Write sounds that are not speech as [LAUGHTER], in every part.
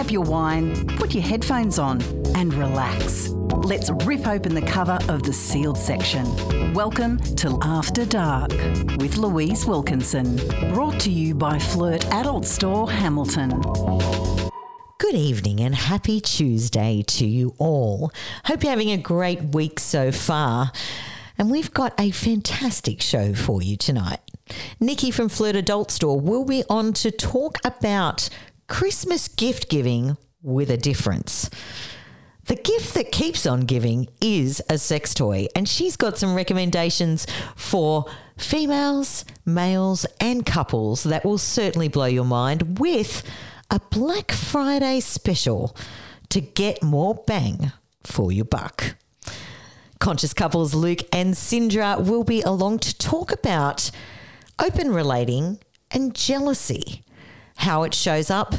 Grab your wine, put your headphones on, and relax. Let's rip open the cover of the sealed section. Welcome to After Dark with Louise Wilkinson. Brought to you by Flirt Adult Store Hamilton. Good evening and happy Tuesday to you all. Hope you're having a great week so far. And we've got a fantastic show for you tonight. Nikki from Flirt Adult Store will be on to talk about Christmas gift giving with a difference. The gift that keeps on giving is a sex toy, and she's got some recommendations for females, males, and couples that will certainly blow your mind with a Black Friday special to get more bang for your buck. Conscious couples Luke and Cindra will be along to talk about open relating and jealousy, how it shows up,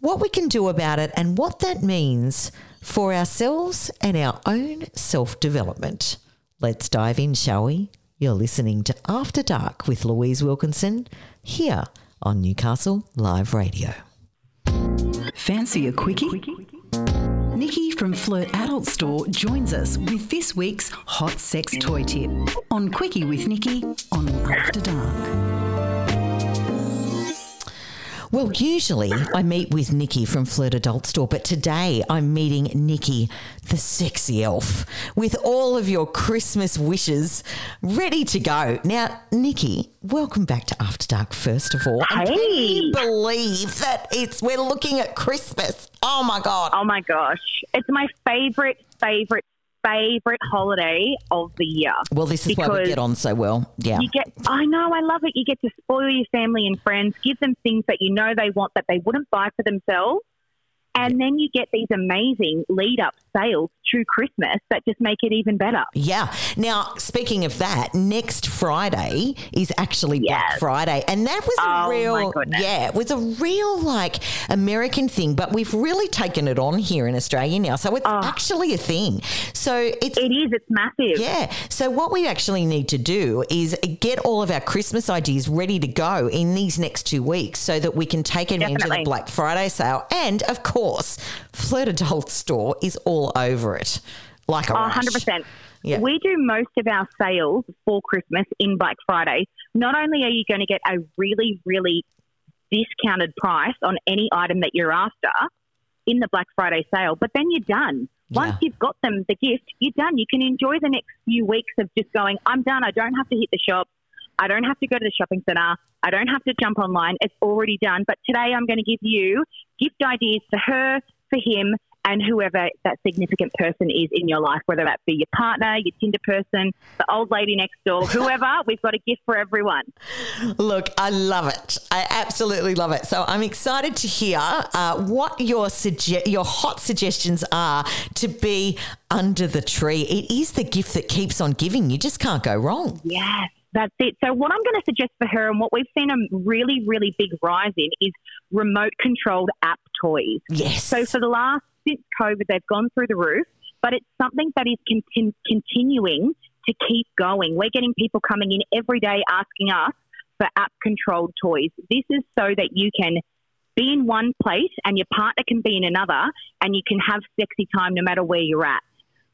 what we can do about it, and what that means for ourselves and our own self development. Let's dive in, shall we? You're listening to After Dark with Louise Wilkinson here on Newcastle Live Radio. Fancy a quickie? Nikki from Flirt Adult Store joins us with this week's hot sex toy tip on Quickie with Nikki on After Dark. Well, usually I meet with Nikki from Flirt Adult Store, but today I'm meeting Nikki, the sexy elf, with all of your Christmas wishes ready to go. Now, Nikki, welcome back to After Dark, first of all. And can you believe that it's we're looking at Christmas? Oh my God. Oh my gosh. It's my favorite, favorite, favorite holiday of the year. Well, this is why we get on so well. Yeah. You get, I know, I love it. You get to spoil your family and friends, give them things that you know they want that they wouldn't buy for themselves. And then you get these amazing lead up sales through Christmas that just make it even better. Yeah. Now, speaking of that, next Friday is actually Black Friday. And that was Oh, a my real, yeah, it was a real like American thing, but we've really taken it on here in Australia now. So it's oh. actually a thing. So it's, Oh. It is, it's massive. yeah. So what we actually need to do is get all of our Christmas ideas ready to go in these next two weeks so that we can take advantage of the Black Friday sale. And of course, Flirt Adult Store is all over it. Like a Oh, 100%. Yeah. We do most of our sales for Christmas in Black Friday. Not only are you going to get a really, really discounted price on any item that you're after in the Black Friday sale, but then you're done. Once Yeah. you've got them the gift, you're done. You can enjoy the next few weeks of just going, I'm done. I don't have to hit the shop. I don't have to go to the shopping centre. I don't have to jump online. It's already done. But today I'm going to give you gift ideas for her, for him, and whoever that significant person is in your life, whether that be your partner, your Tinder person, the old lady next door, [LAUGHS] whoever. We've got a gift for everyone. Look, I love it. I absolutely love it. So I'm excited to hear uh, what your suge- your hot suggestions are to be under the tree. It is the gift that keeps on giving. You just can't go wrong. Yes, that's it. So, what I'm going to suggest for her, and what we've seen a really, really big rise in, is remote controlled app toys. Yes. So, for the last, since COVID, they've gone through the roof, but it's something that is contin- continuing to keep going. We're getting people coming in every day asking us for app controlled toys. This is so that you can be in one place and your partner can be in another and you can have sexy time no matter where you're at.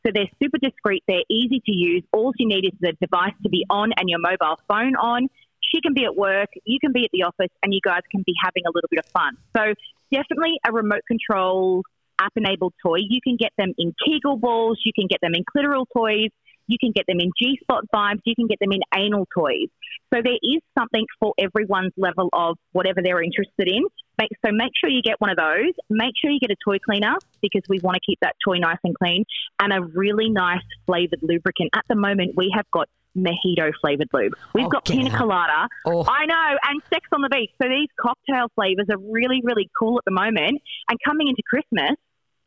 So they're super discreet, they're easy to use. All you need is the device to be on and your mobile phone on. She can be at work, you can be at the office, and you guys can be having a little bit of fun. So definitely a remote control app enabled toy. You can get them in Kegel balls, you can get them in clitoral toys, you can get them in G spot vibes, you can get them in anal toys. So there is something for everyone's level of whatever they're interested in. So make sure you get one of those. Make sure you get a toy cleaner because we want to keep that toy nice and clean and a really nice flavored lubricant. At the moment, we have got mojito flavored lube. We've Oh, got pina colada. Oh. I know, and sex on the beach. So these cocktail flavors are really, really cool at the moment. And coming into Christmas,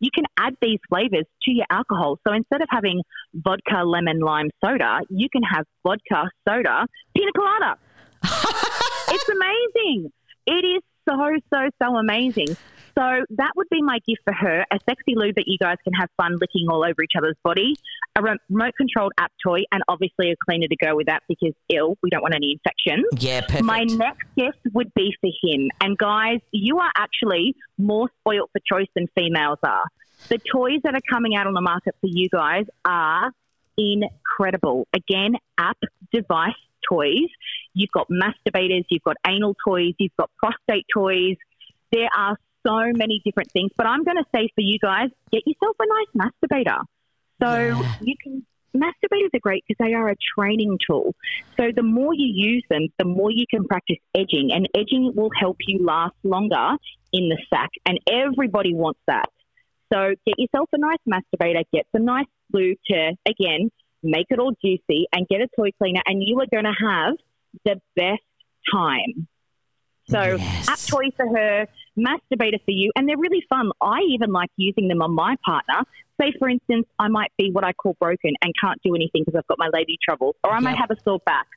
you can add these flavors to your alcohol. So instead of having vodka, lemon, lime soda, you can have vodka, soda, pina colada. [LAUGHS] it's amazing. It is so, so, so amazing. So that would be my gift for her a sexy lube that you guys can have fun licking all over each other's body, a remote controlled app toy, and obviously a cleaner to go with that because ill, we don't want any infections. Yeah, perfect. My next gift would be for him. And guys, you are actually more spoilt for choice than females are. The toys that are coming out on the market for you guys are incredible. Again, app device toys. You've got masturbators, you've got anal toys, you've got prostate toys. There are so many different things. But I'm going to say for you guys, get yourself a nice masturbator. So Yeah. you can. Masturbators are great because they are a training tool. So the more you use them, the more you can practice edging, and edging will help you last longer in the sack. And everybody wants that. So get yourself a nice masturbator, get some nice glue to again make it all juicy, and get a toy cleaner, and you are going to have the best time. So Yes. app toy for her, masturbator for you, and they're really fun. I even like using them on my partner. Say, for instance, I might be what I call broken and can't do anything because I've got my lady trouble, or I might Yep. have a sore back,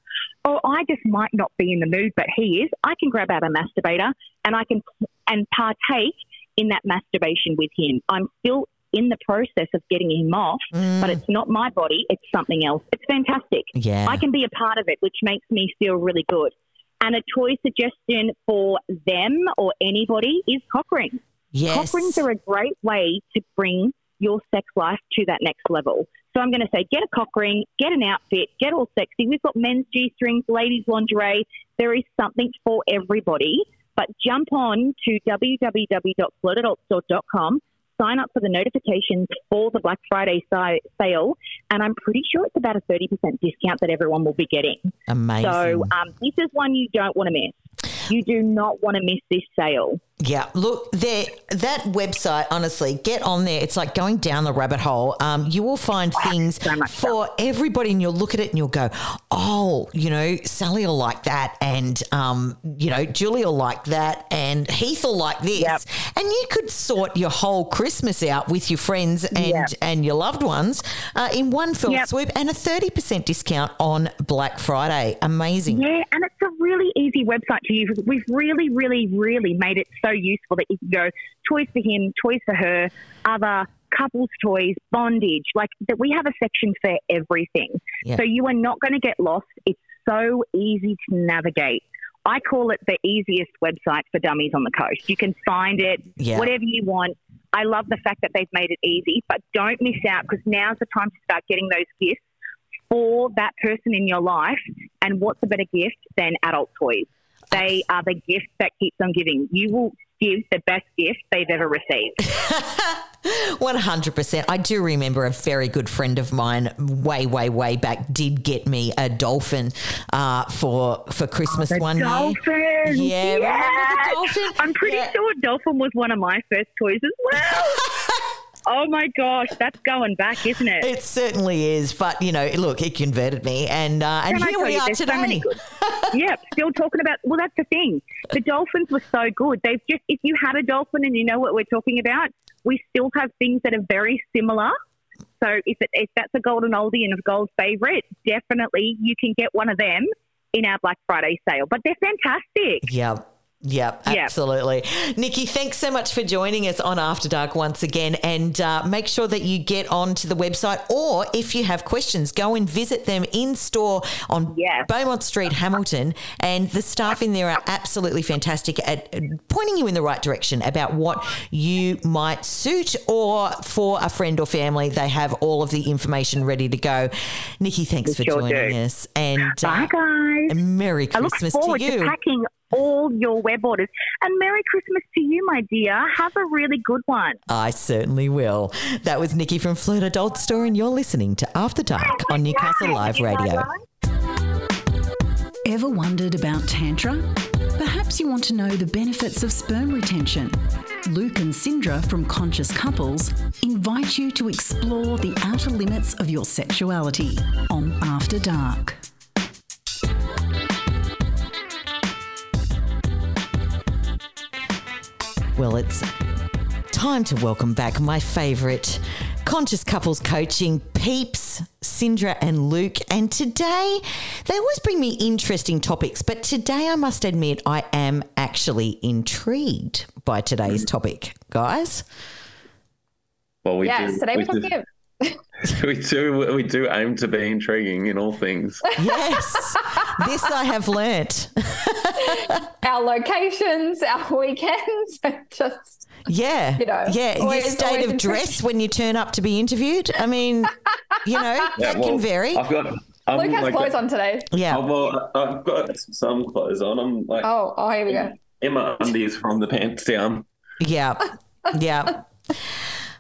or I just might not be in the mood, but he is. I can grab out a masturbator and I can and partake in that masturbation with him. I'm still in the process of getting him off, mm. but it's not my body; it's something else. It's fantastic. Yeah. I can be a part of it, which makes me feel really good. And a toy suggestion for them or anybody is cock rings. yes. Cock rings are a great way to bring your sex life to that next level. So I'm going to say get a cock ring, get an outfit, get all sexy. We've got men's G strings, ladies lingerie. There is something for everybody. But jump on to www.flirtadultstore.com, sign up for the notifications for the Black Friday sale, and I'm pretty sure it's about a 30% discount that everyone will be getting. Amazing. So um, this is one you don't want to miss. You do not want to miss this sale. Yeah, look, there that website. Honestly, get on there. It's like going down the rabbit hole. Um, you will find things so for everybody, and you'll look at it and you'll go, "Oh, you know, Sally will like that, and um, you know, Julie will like that, and Heath will like this." Yep. And you could sort your whole Christmas out with your friends and Yep. and your loved ones uh, in one fell Yep. swoop, and a thirty percent discount on Black Friday. Amazing. Yeah, and it's a really easy website to use. We've really, really, really made it so useful that you can go toys for him, toys for her, other couples toys, bondage. Like that, we have a section for everything. Yeah. So you are not going to get lost. It's so easy to navigate. I call it the easiest website for dummies on the coast. You can find it, Yeah. whatever you want. I love the fact that they've made it easy, but don't miss out because now's the time to start getting those gifts for that person in your life. And what's a better gift than adult toys? They are the gift that keeps on giving. You will give the best gift they've ever received. [LAUGHS] 100%. I do remember a very good friend of mine way, way, way back did get me a dolphin uh, for for Christmas The one year. dolphin. Yeah, remember the Yes. dolphin? I'm pretty Yeah. sure dolphin was one of my first toys as well. [LAUGHS] oh my gosh, that's going back, isn't it? It certainly is, but you know, look, it converted me, and uh, and Can here we you, are there's so today. good- [LAUGHS] still talking about. Well, that's the thing. The dolphins were so good. They've just if you had a dolphin and you know what we're talking about, we still have things that are very similar. So if it, if that's a golden oldie and a gold favourite, definitely you can get one of them in our Black Friday sale. But they're fantastic. Yep. Yep, absolutely. Nikki, thanks so much for joining us on After Dark once again. And uh, make sure that you get onto the website, or if you have questions, go and visit them in store on Yes. Beaumont Street, Hamilton. And the staff in there are absolutely fantastic at uh, pointing you in the right direction about what you might suit, or for a friend or family, they have all of the information ready to go. Nikki, thanks for sure joining do. us. And Bye, guys. Merry Christmas I look forward to you. packing all your web orders. And Merry Christmas to you, my dear. Have a really good one. I certainly will. That was Nikki from Flirt Adult Store, and you're listening to After Dark oh on Newcastle Live Radio. Ever wondered about Tantra? Perhaps you want to know the benefits of sperm retention. Luke and Cindra from Conscious Couples invite you to explore the outer limits of your sexuality on After Dark. Well, it's time to welcome back my favourite conscious couples coaching peeps, Cindra and Luke. And today, they always bring me interesting topics, but today I must admit I am actually intrigued by today's topic, guys. Well, we yes, do, today we we're talking do, [LAUGHS] we do we do aim to be intriguing in all things. [LAUGHS] Yes, this I have learnt. [LAUGHS] our locations, our weekends, just Yeah, You know, yeah. Your state of intrigued. dress when you turn up to be interviewed. I mean, you know, Yeah, that well, can vary. I've got. I'm Luke has like clothes on today. Yeah. Oh, well, I've got some clothes on. I'm like Oh, oh, here we go. in my undies from the pants down. Yeah. Yeah.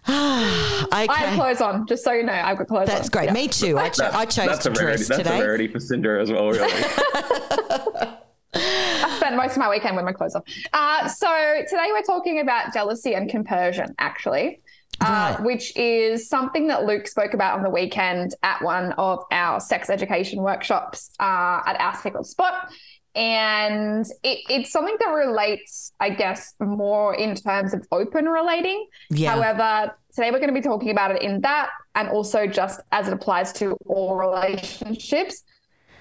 Okay. I have clothes on, just so you know. I've got clothes on. That's great. Yeah. Me too. I, [LAUGHS] cho- I chose that's to a rarity. dress That's today. a rarity for Cindra as well, really. [LAUGHS] I spent most of my weekend with my clothes on. Uh, so today we're talking about jealousy and compersion, actually, uh, Right. which is something that Luke spoke about on the weekend at one of our sex education workshops uh, at our Sacred Spot. And it, it's something that relates, I guess, more in terms of open relating. Yeah. However, today we're going to be talking about it in that and also just as it applies to all relationships.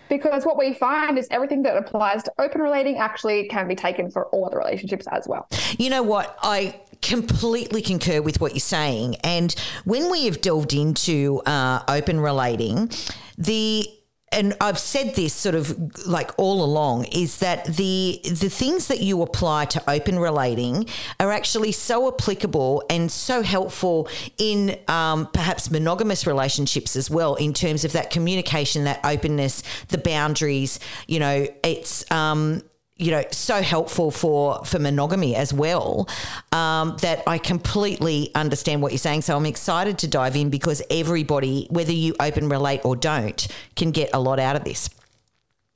Because what we find is everything that applies to open relating actually can be taken for all other relationships as well. You know what? I completely concur with what you're saying. And when we have delved into uh, open relating, the and I've said this sort of like all along is that the the things that you apply to open relating are actually so applicable and so helpful in um, perhaps monogamous relationships as well in terms of that communication, that openness, the boundaries. You know, it's um, you know so helpful for for monogamy as well um, that I completely understand what you're saying. So I'm excited to dive in because everybody, whether you open relate or don't, can get a lot out of this.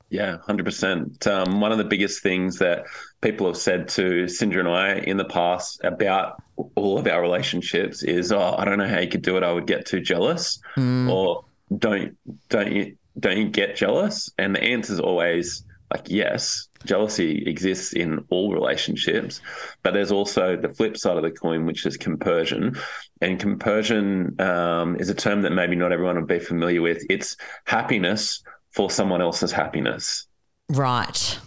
Yeah, hundred percent. Um, one of the biggest things that people have said to Cindra and I in the past about all of our relationships is, "Oh, I don't know how you could do it. I would get too jealous," or "Don't don't you don't you get jealous?" And the answer is always like, "Yes." Jealousy exists in all relationships, but there's also the flip side of the coin, which is compersion. And compersion um, is a term that maybe not everyone would be familiar with. It's happiness for someone else's happiness. Right.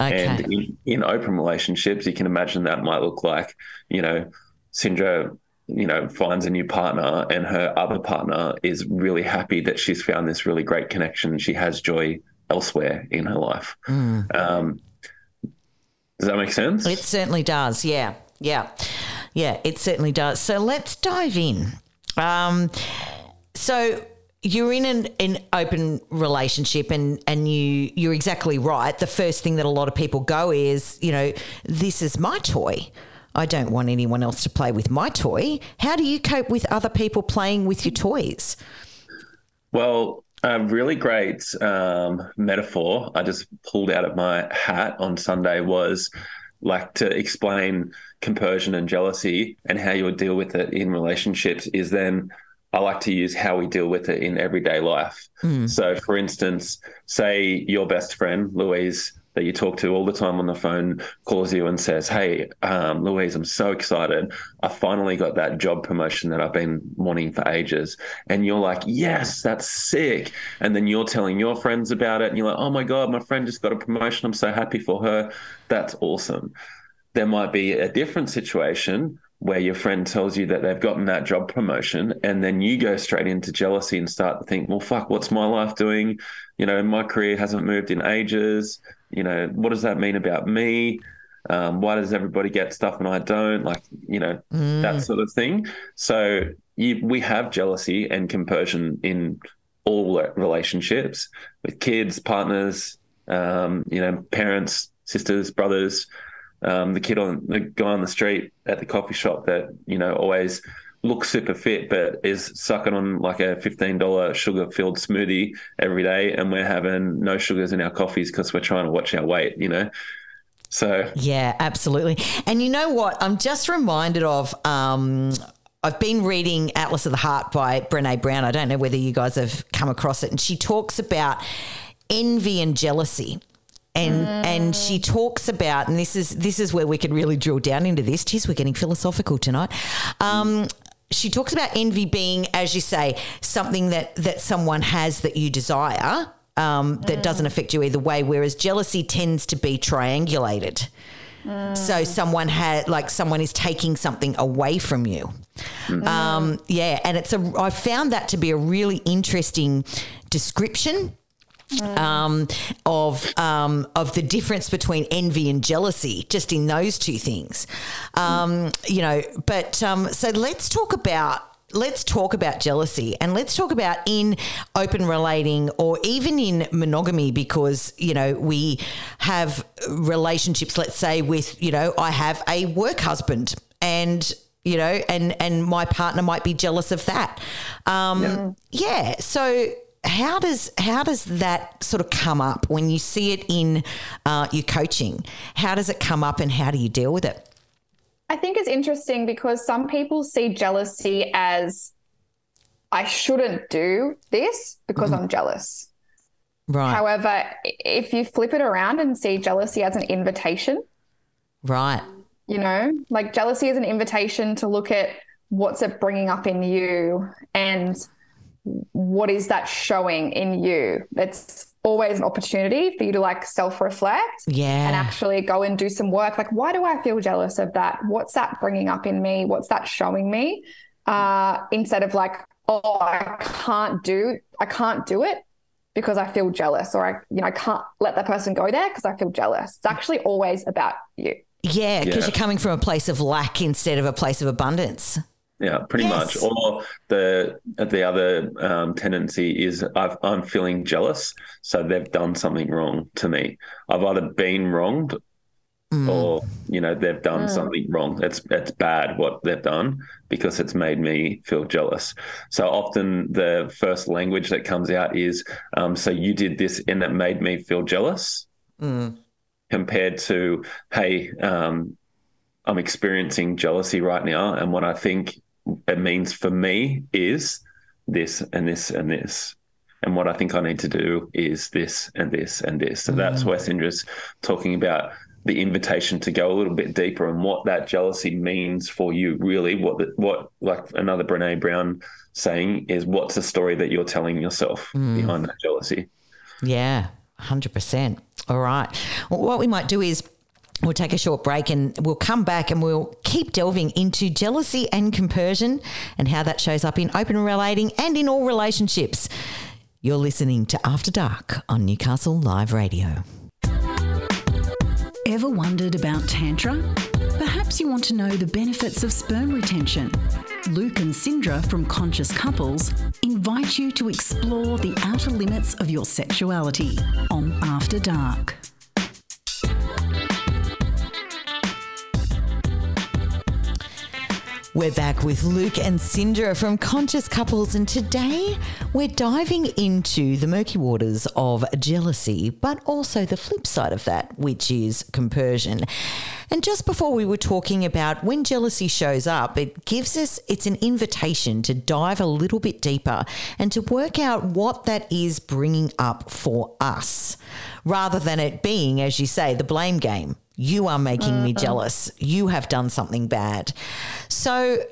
Okay. And in, in open relationships, you can imagine that might look like, you know, Cindra, you know, finds a new partner and her other partner is really happy that she's found this really great connection. She has joy elsewhere in her life. Um, does that make sense? It certainly does. Yeah. Yeah. Yeah, it certainly does. So let's dive in. Um, so you're in an, an open relationship and, and you you're exactly right. The first thing that a lot of people go is, you know, this is my toy. I don't want anyone else to play with my toy. How do you cope with other people playing with your toys? Well, a really great um, metaphor I just pulled out of my hat on Sunday was like to explain compersion and jealousy and how you would deal with it in relationships is then I like to use how we deal with it in everyday life. So, for instance, say your best friend, Louise, that you talk to all the time on the phone, calls you and says, Hey, um, Louise, I'm so excited. I finally got that job promotion that I've been wanting for ages. And you're like, Yes, that's sick. And then you're telling your friends about it. And you're like, Oh my God, my friend just got a promotion. I'm so happy for her. That's awesome. There might be a different situation where your friend tells you that they've gotten that job promotion and then you go straight into jealousy and start to think well fuck what's my life doing you know my career hasn't moved in ages you know what does that mean about me? Um, why does everybody get stuff and i don't? Like you know that sort of thing. So you, we have jealousy and compersion in all relationships with kids partners um, you know parents sisters brothers. Um, the kid on the guy on the street at the coffee shop that you know always looks super fit but is sucking on like a $15 sugar filled smoothie every day and we're having no sugars in our coffees because we're trying to watch our weight you know So Yeah, absolutely. And you know what? I'm just reminded of. Um, I've been reading Atlas of the Heart by Brene Brown. I don't know whether you guys have come across it, and she talks about envy and jealousy. And and she talks about, and this is this is where we can really drill down into this. Geez, we're getting philosophical tonight. Um, she talks about envy being, as you say, something that that someone has that you desire um, that doesn't affect you either way, whereas jealousy tends to be triangulated. So someone had like someone is taking something away from you. Um, yeah, and it's a I found that to be a really interesting description um, of um, of the difference between envy and jealousy, just in those two things. Um, you know, but um, so let's talk about. Let's talk about jealousy and let's talk about in open relating or even in monogamy because, you know, we have relationships, let's say, with, you know, I have a work husband and you know, and and my partner might be jealous of that. Um, yeah. So how does how does that sort of come up when you see it in uh, your coaching? How does it come up, and how do you deal with it? I think it's interesting because some people see jealousy as I shouldn't do this because I'm jealous. Right. However, if you flip it around and see jealousy as an invitation, right. you know, like jealousy is an invitation to look at what's it bringing up in you and what is that showing in you. It's always an opportunity for you to like self reflect Yeah. and actually go and do some work. Like, why do I feel jealous of that? What's that bringing up in me? What's that showing me? Uh, instead of like, oh, I can't do, I can't do it because I feel jealous, or I, you know, I can't let that person go there because I feel jealous. It's actually always about you. Yeah, because Yeah. you're coming from a place of lack instead of a place of abundance. Yeah, pretty Yes. much. Or the the other um, tendency is I've, I'm feeling jealous, so they've done something wrong to me. I've either been wronged, or you know they've done something wrong. It's it's bad what they've done because it's made me feel jealous. So often the first language that comes out is, um, "So you did this and it made me feel jealous," compared to, "Hey." Um, I'm experiencing jealousy right now, and what I think it means for me is this and this and this. And what I think I need to do is this and this and this. So that's mm. where Cindra's talking about the invitation to go a little bit deeper and what that jealousy means for you. Really, what the, what like another Brene Brown saying is, what's the story that you're telling yourself mm. behind that jealousy? Yeah, 100%. All right. Well, what we might do is we'll take a short break and we'll come back and we'll keep delving into jealousy and compersion and how that shows up in open relating and in all relationships. You're listening to After Dark on Newcastle Live Radio. Ever wondered about Tantra? Perhaps you want to know the benefits of sperm retention. Luke and Cindra from Conscious Couples invite you to explore the outer limits of your sexuality on After Dark. We're back with Luke and Cindra from Conscious Couples, and today we're diving into the murky waters of jealousy, but also the flip side of that, which is compersion. And just before we were talking about when jealousy shows up, it gives us, it's an invitation to dive a little bit deeper and to work out what that is bringing up for us, rather than it being, as you say, the blame game. You are making me jealous. You have done something bad. So,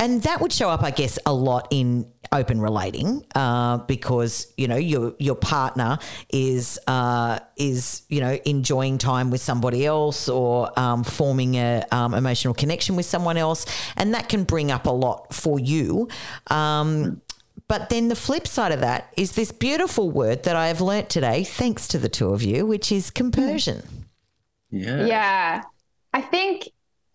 and that would show up, I guess, a lot in open relating uh, because you know your your partner is uh, is you know enjoying time with somebody else or um, forming a um, emotional connection with someone else, and that can bring up a lot for you. Um, but then the flip side of that is this beautiful word that I have learnt today, thanks to the two of you, which is compersion. Yeah. Yeah. I think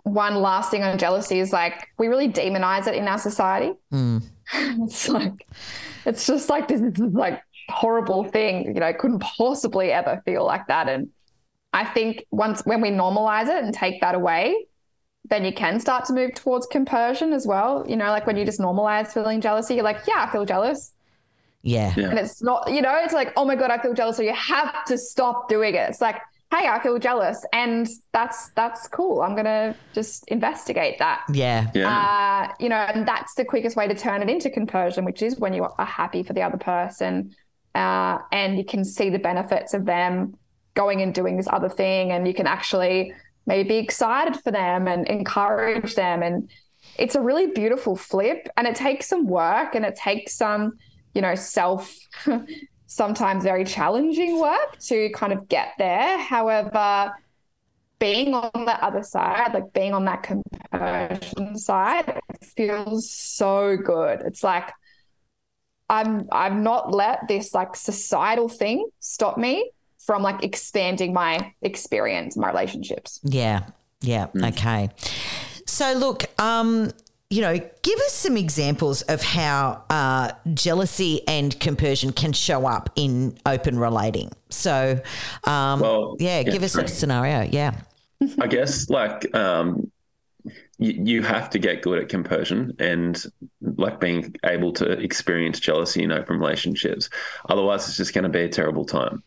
one last thing on jealousy is like we really demonize it in our society. Hmm. [LAUGHS] it's like it's just like this, this is like horrible thing. You know, I couldn't possibly ever feel like that. And I think once when we normalize it and take that away, then you can start to move towards compersion as well. You know, like when you just normalize feeling jealousy, you're like, yeah, I feel jealous. Yeah. Yeah. And it's not, you know, it's like, oh my God, I feel jealous. So you have to stop doing it. It's like, hey, I feel jealous, and that's that's cool. I'm gonna just investigate that. Yeah. Yeah. Uh, you know, and that's the quickest way to turn it into compersion, which is when you are happy for the other person, uh, and you can see the benefits of them going and doing this other thing, and you can actually maybe be excited for them and encourage them, and it's a really beautiful flip, and it takes some work, and it takes some, you know, self. [LAUGHS] sometimes very challenging work to kind of get there. However, being on the other side, like being on that compersion side, feels so good. It's like I'm I've not let this like societal thing stop me from like expanding my experience, my relationships. Yeah. Yeah. Okay. So look, um, you know, give us some examples of how uh, jealousy and compersion can show up in open relating. So, um, Well, yeah, yeah, give us a scenario. Yeah. I guess like um, you, you have to get good at compersion and like being able to experience jealousy in open relationships. Otherwise, it's just going to be a terrible time.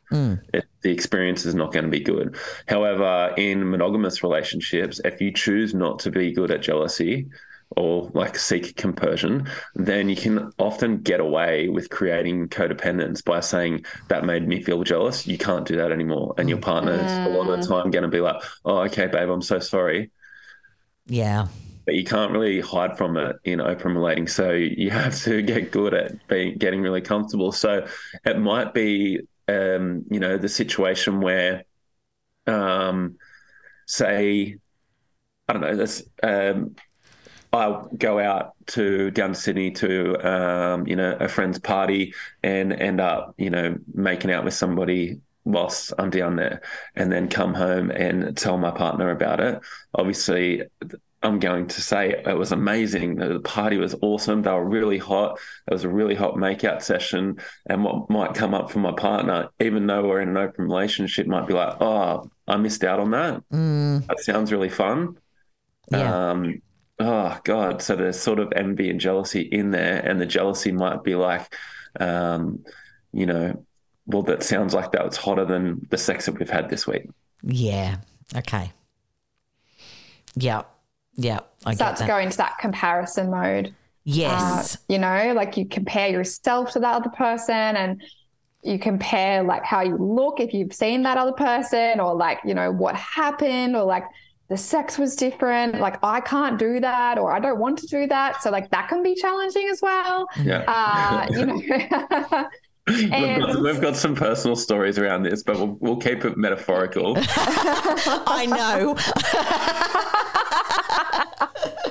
It, the experience is not going to be good. However, in monogamous relationships, if you choose not to be good at jealousy, or like seek compersion, then you can often get away with creating codependence by saying that made me feel jealous. You can't do that anymore. And your partner's a lot of the time going to be like, oh, okay, babe, I'm so sorry. Yeah. But you can't really hide from it in open relating. So you have to [LAUGHS] get good at being getting really comfortable. So it might be, um, you know, the situation where, um, say, I don't know, this, um, I'll go out to down to Sydney to um, you know a friend's party and end up you know making out with somebody whilst I'm down there, and then come home and tell my partner about it. Obviously, I'm going to say it was amazing. The party was awesome. They were really hot. It was a really hot makeout session. And what might come up for my partner, even though we're in an open relationship, might be like, "Oh, I missed out on that. That sounds really fun." Yeah. Um, oh god so there's sort of envy and jealousy in there and the jealousy might be like um you know well that sounds like that was hotter than the sex that we've had this week Yeah. Okay. Yeah. Yeah. I Start get to that. go into that comparison mode. Uh, yes. you know, like you compare yourself to that other person and you compare like how you look if you've seen that other person or like, you know, what happened or like the sex was different. Like I can't do that or I don't want to do that. So like that can be challenging as well. yeah Uh, you know. [LAUGHS] we've, got, we've got some personal stories around this but we'll, we'll keep it metaphorical [LAUGHS] I know. [LAUGHS]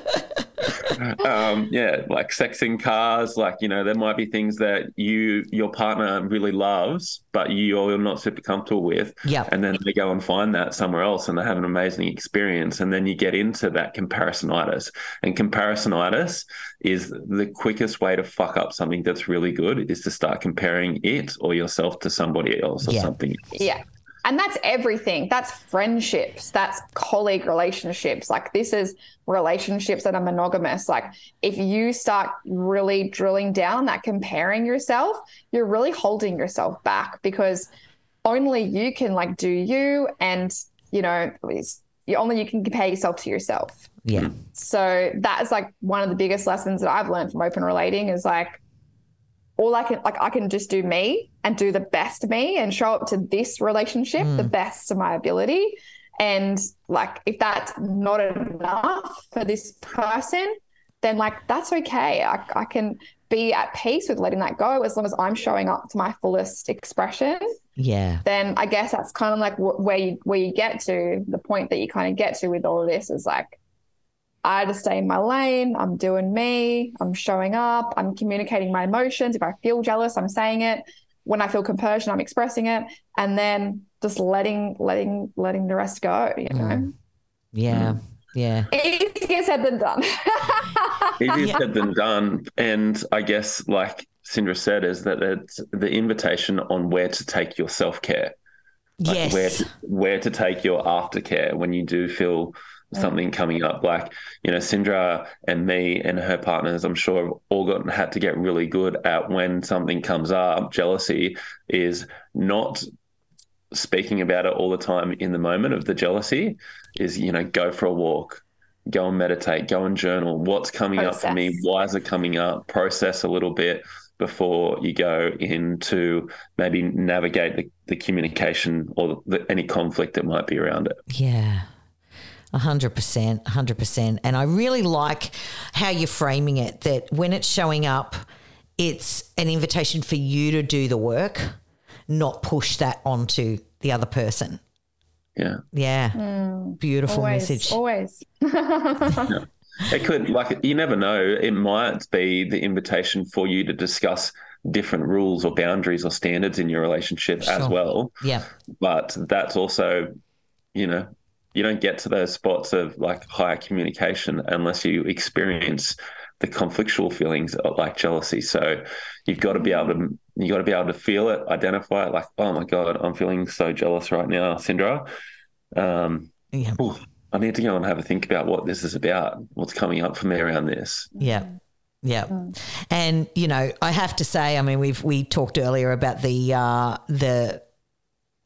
[LAUGHS] um, yeah, like sex in cars, like you know, there might be things that you your partner really loves, but you're not super comfortable with. Yeah, And then they go and find that somewhere else, and they have an amazing experience, and then you get into that comparisonitis. And comparisonitis is the quickest way to fuck up something that's really good is to start comparing it or yourself to somebody else or Yeah. something. else. Yeah. And that's everything. That's friendships. That's colleague relationships. Like this is relationships that are monogamous. Like if you start really drilling down that comparing yourself, you're really holding yourself back because only you can like do you and you know you only you can compare yourself to yourself. Yeah. So that is like one of the biggest lessons that I've learned from open relating is like all I can like I can just do me and do the best me and show up to this relationship the mm. best of my ability. And like if that's not enough for this person, then like that's okay. I, I can be at peace with letting that go as long as I'm showing up to my fullest expression Yeah. then I guess that's kind of like wh- where you where you get to the point that you kind of get to with all of this is like I just stay in my lane. I'm doing me. I'm showing up. I'm communicating my emotions. If I feel jealous, I'm saying it. When I feel compersion, I'm expressing it, and then just letting letting letting the rest go. You mm. know, Yeah. Mm. Yeah. easier said than done. [LAUGHS] Easier said than done. And I guess, like Cindra said, is that it's the invitation on where to take your self care. like Yes. where to, where to take your aftercare when you do feel Mm. something coming up. Like you know, Cindra and me and her partners, I'm sure, have all gotten had to get really good at when something comes up. Jealousy is not speaking about it all the time in the moment of the jealousy is, you know, go for a walk, go and meditate, go and journal. What's coming up for me? Why is it coming up? Process a little bit before you go into maybe navigate the, the communication or the, any conflict that might be around it. Yeah. A hundred percent, a hundred percent. And I really like how you're framing it that when it's showing up, it's an invitation for you to do the work, not push that onto the other person. Yeah. Yeah. Hmm. Beautiful always, message. always. [LAUGHS] It could, like, you never know. It might be the invitation for you to discuss different rules or boundaries or standards in your relationship as well. Yeah. But that's also, you know, you don't get to those spots of like higher communication unless you experience the conflictual feelings of, like jealousy. So you've got to be able to, you got to be able to feel it, identify it. Like, oh my god, I'm feeling so jealous right now, Cindra. Um, Yeah. Ooh, I need to go and have a think about what this is about, what's coming up for me around this. Yeah. Yeah. And you know, I have to say, I mean, we've we talked earlier about the uh the [LAUGHS]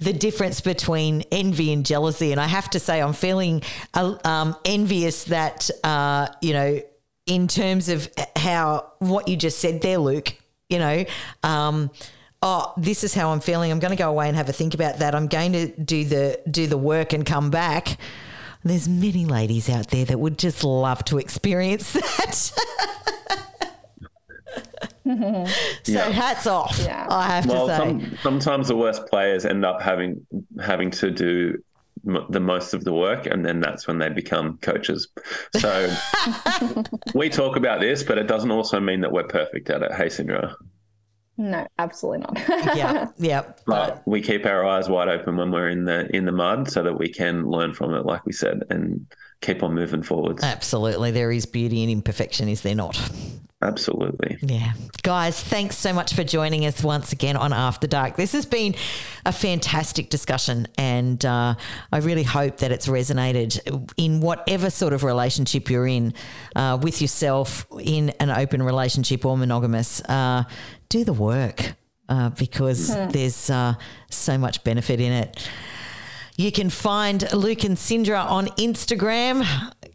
the difference between envy and jealousy and I have to say I'm feeling uh, um envious that uh you know in terms of how what you just said there Luke, you know, um oh, this is how I'm feeling. I'm going to go away and have a think about that. I'm going to do the do the work and come back. There's many ladies out there that would just love to experience [LAUGHS] that. [LAUGHS] so Yeah. hats off. Yeah. I have Well, to say. some, sometimes the worst players end up having having to do m- the most of the work, and then that's when they become coaches. So [LAUGHS] we talk about this, but it doesn't also mean that we're perfect at it. Hey, Cindra. no, absolutely not. yeah, [LAUGHS] yeah. But we keep our eyes wide open when we're in the in the mud, so that we can learn from it, like we said, and keep on moving forwards. Absolutely. There is beauty in imperfection, is there not? Absolutely. Yeah. Guys, thanks so much for joining us once again on After Dark. This has been a fantastic discussion, and uh, I really hope that it's resonated in whatever sort of relationship you're in uh, with yourself, in an open relationship or monogamous. Uh, do the work uh, because there's uh, so much benefit in it. You can find Luke and Cindra on Instagram,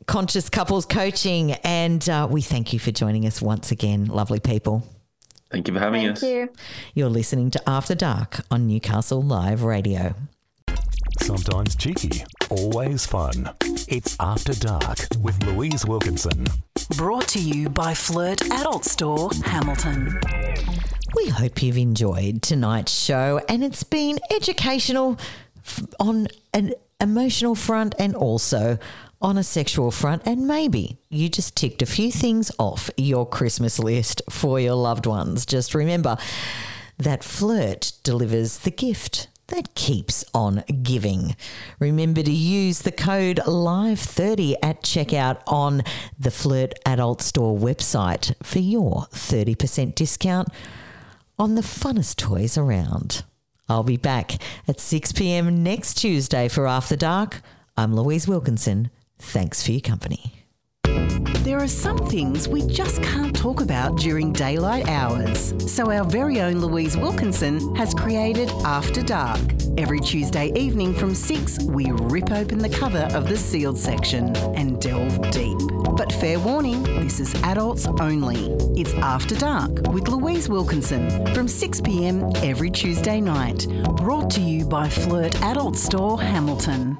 Conscious Couples Coaching, and uh, we thank you for joining us once again, lovely people. Thank you for having us. Thank us. you. You're listening to After Dark on Newcastle Live Radio. Sometimes cheeky, always fun. It's After Dark with Louise Wilkinson. Brought to you by Flirt Adult Store, Hamilton. We hope you've enjoyed tonight's show and it's been educational f- on an emotional front and also on a sexual front. And maybe you just ticked a few things off your Christmas list for your loved ones. Just remember that flirt delivers the gift that keeps on giving. Remember to use the code LIVE30 at checkout on the Flirt Adult Store website for your 30% discount on the funnest toys around. I'll be back at 6 p.m. next Tuesday for After Dark. I'm Louise Wilkinson. Thanks for your company. There are some things we just can't talk about during daylight hours. So our very own Louise Wilkinson has created After Dark. Every Tuesday evening from 6, we rip open the cover of the sealed section and delve deep. But fair warning, this is adults only. It's After Dark with Louise Wilkinson from 6 p.m. every Tuesday night. Brought to you by Flirt Adult Store Hamilton.